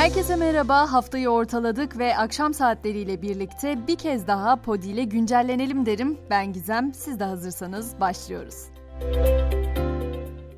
Herkese merhaba. Haftayı ortaladık ve akşam saatleriyle birlikte bir kez daha Podi ile güncellenelim derim. Ben Gizem, siz de hazırsanız başlıyoruz.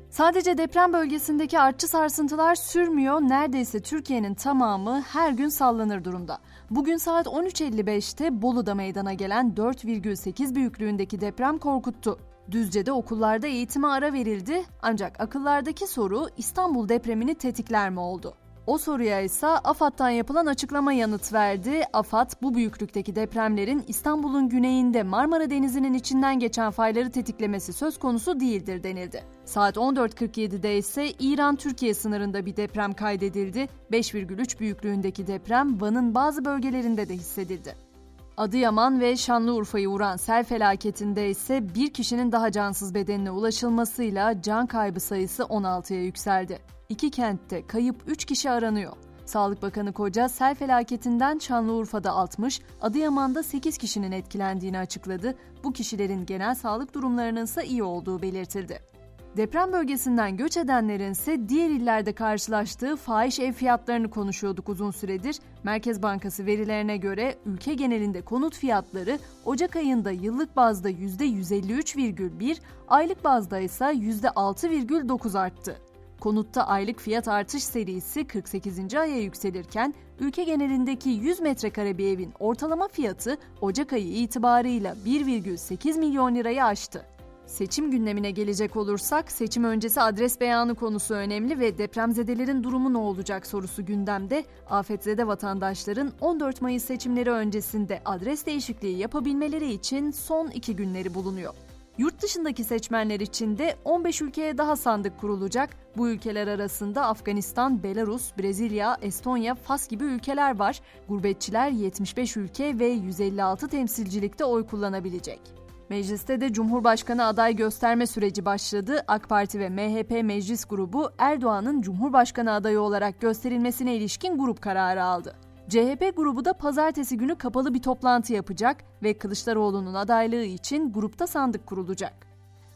Sadece deprem bölgesindeki artçı sarsıntılar sürmüyor. Neredeyse Türkiye'nin tamamı her gün sallanır durumda. Bugün saat 13.55'te Bolu'da meydana gelen 4,8 büyüklüğündeki deprem korkuttu. Düzce'de okullarda eğitime ara verildi ancak akıllardaki soru İstanbul depremini tetikler mi oldu? O soruya ise AFAD'dan yapılan açıklama yanıt verdi. AFAD bu büyüklükteki depremlerin İstanbul'un güneyinde Marmara Denizi'nin içinden geçen fayları tetiklemesi söz konusu değildir denildi. Saat 14.47'de ise İran-Türkiye sınırında bir deprem kaydedildi. 5,3 büyüklüğündeki deprem Van'ın bazı bölgelerinde de hissedildi. Adıyaman ve Şanlıurfa'yı vuran sel felaketinde ise bir kişinin daha cansız bedenine ulaşılmasıyla can kaybı sayısı 16'ya yükseldi. İki kentte kayıp 3 kişi aranıyor. Sağlık Bakanı Koca sel felaketinden Şanlıurfa'da 60, Adıyaman'da 8 kişinin etkilendiğini açıkladı. Bu kişilerin genel sağlık durumlarının ise iyi olduğu belirtildi. Deprem bölgesinden göç edenlerin ise diğer illerde karşılaştığı fahiş ev fiyatlarını konuşuyorduk uzun süredir. Merkez Bankası verilerine göre ülke genelinde konut fiyatları Ocak ayında yıllık bazda %153,1, aylık bazda ise %6,9 arttı. Konutta aylık fiyat artış serisi 48. aya yükselirken ülke genelindeki 100 metrekare bir evin ortalama fiyatı Ocak ayı itibarıyla 1,8 milyon lirayı aştı. Seçim gündemine gelecek olursak seçim öncesi adres beyanı konusu önemli ve depremzedelerin durumu ne olacak sorusu gündemde. Afetzede vatandaşların 14 Mayıs seçimleri öncesinde adres değişikliği yapabilmeleri için son iki günleri bulunuyor. Yurt dışındaki seçmenler için de 15 ülkeye daha sandık kurulacak. Bu ülkeler arasında Afganistan, Belarus, Brezilya, Estonya, Fas gibi ülkeler var. Gurbetçiler 75 ülke ve 156 temsilcilikte oy kullanabilecek. Mecliste de Cumhurbaşkanı aday gösterme süreci başladı. AK Parti ve MHP meclis grubu Erdoğan'ın Cumhurbaşkanı adayı olarak gösterilmesine ilişkin grup kararı aldı. CHP grubu da pazartesi günü kapalı bir toplantı yapacak ve Kılıçdaroğlu'nun adaylığı için grupta sandık kurulacak.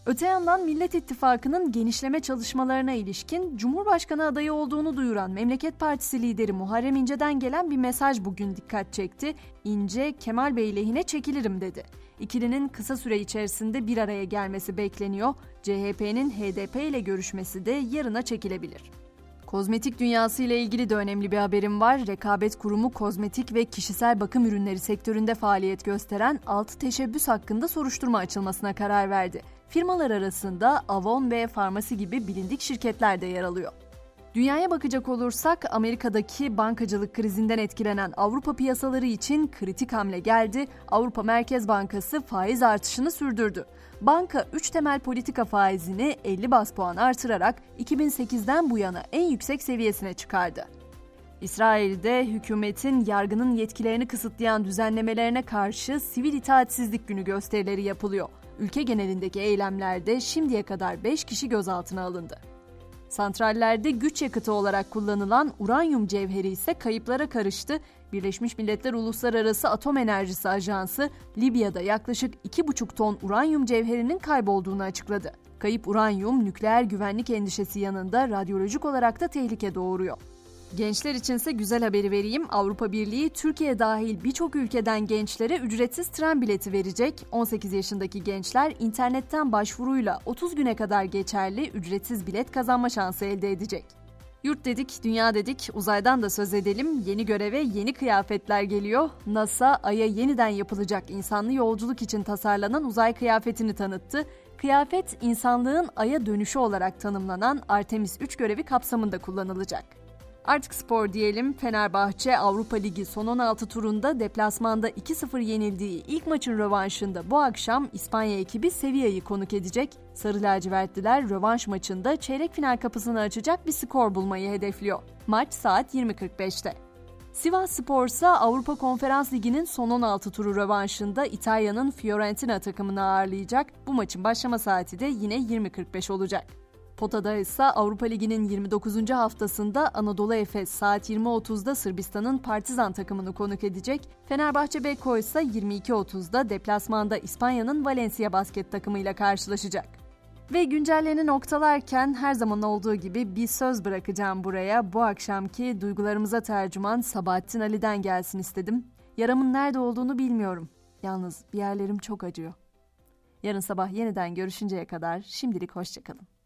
Öte yandan Millet İttifakı'nın genişleme çalışmalarına ilişkin Cumhurbaşkanı adayı olduğunu duyuran Memleket Partisi lideri Muharrem İnce'den gelen bir mesaj bugün dikkat çekti. İnce, Kemal Bey lehine çekilirim dedi. İkilinin kısa süre içerisinde bir araya gelmesi bekleniyor. CHP'nin HDP ile görüşmesi de yarına çekilebilir. Kozmetik dünyası ile ilgili de önemli bir haberim var. Rekabet Kurumu kozmetik ve kişisel bakım ürünleri sektöründe faaliyet gösteren 6 teşebbüs hakkında soruşturma açılmasına karar verdi. Firmalar arasında Avon ve Farmasi gibi bilindik şirketler de yer alıyor. Dünyaya bakacak olursak Amerika'daki bankacılık krizinden etkilenen Avrupa piyasaları için kritik hamle geldi. Avrupa Merkez Bankası faiz artışını sürdürdü. Banka 3 temel politika faizini 50 bas puan artırarak 2008'den bu yana en yüksek seviyesine çıkardı. İsrail'de hükümetin yargının yetkilerini kısıtlayan düzenlemelerine karşı sivil itaatsizlik günü gösterileri yapılıyor. Ülke genelindeki eylemlerde şimdiye kadar 5 kişi gözaltına alındı. Santrallerde güç yakıtı olarak kullanılan uranyum cevheri ise kayıplara karıştı. Birleşmiş Milletler Uluslararası Atom Enerjisi Ajansı Libya'da yaklaşık 2,5 ton uranyum cevherinin kaybolduğunu açıkladı. Kayıp uranyum nükleer güvenlik endişesi yanında radyolojik olarak da tehlike doğuruyor. Gençler içinse güzel haberi vereyim. Avrupa Birliği Türkiye dahil birçok ülkeden gençlere ücretsiz tren bileti verecek. 18 yaşındaki gençler internetten başvuruyla 30 güne kadar geçerli ücretsiz bilet kazanma şansı elde edecek. Yurt dedik, dünya dedik, uzaydan da söz edelim. Yeni göreve yeni kıyafetler geliyor. NASA, Ay'a yeniden yapılacak insanlı yolculuk için tasarlanan uzay kıyafetini tanıttı. Kıyafet, insanlığın Ay'a dönüşü olarak tanımlanan Artemis 3 görevi kapsamında kullanılacak. Artık spor diyelim. Fenerbahçe Avrupa Ligi son 16 turunda deplasmanda 2-0 yenildiği ilk maçın rövanşında bu akşam İspanya ekibi Sevilla'yı konuk edecek. Sarı lacivertliler rövanş maçında çeyrek final kapısını açacak bir skor bulmayı hedefliyor. Maç saat 20.45'te. Sivas Spor ise Avrupa Konferans Ligi'nin son 16 turu rövanşında İtalya'nın Fiorentina takımını ağırlayacak. Bu maçın başlama saati de yine 20.45 olacak. Potada ise Avrupa Ligi'nin 29. haftasında Anadolu Efes saat 20.30'da Sırbistan'ın Partizan takımını konuk edecek. Fenerbahçe Beko ise 22.30'da deplasmanda İspanya'nın Valencia basket takımıyla karşılaşacak. Ve güncellerini noktalarken her zaman olduğu gibi bir söz bırakacağım buraya. Bu akşamki duygularımıza tercüman Sabahattin Ali'den gelsin istedim. Yaramın nerede olduğunu bilmiyorum. Yalnız bir yerlerim çok acıyor. Yarın sabah yeniden görüşünceye kadar şimdilik hoşçakalın.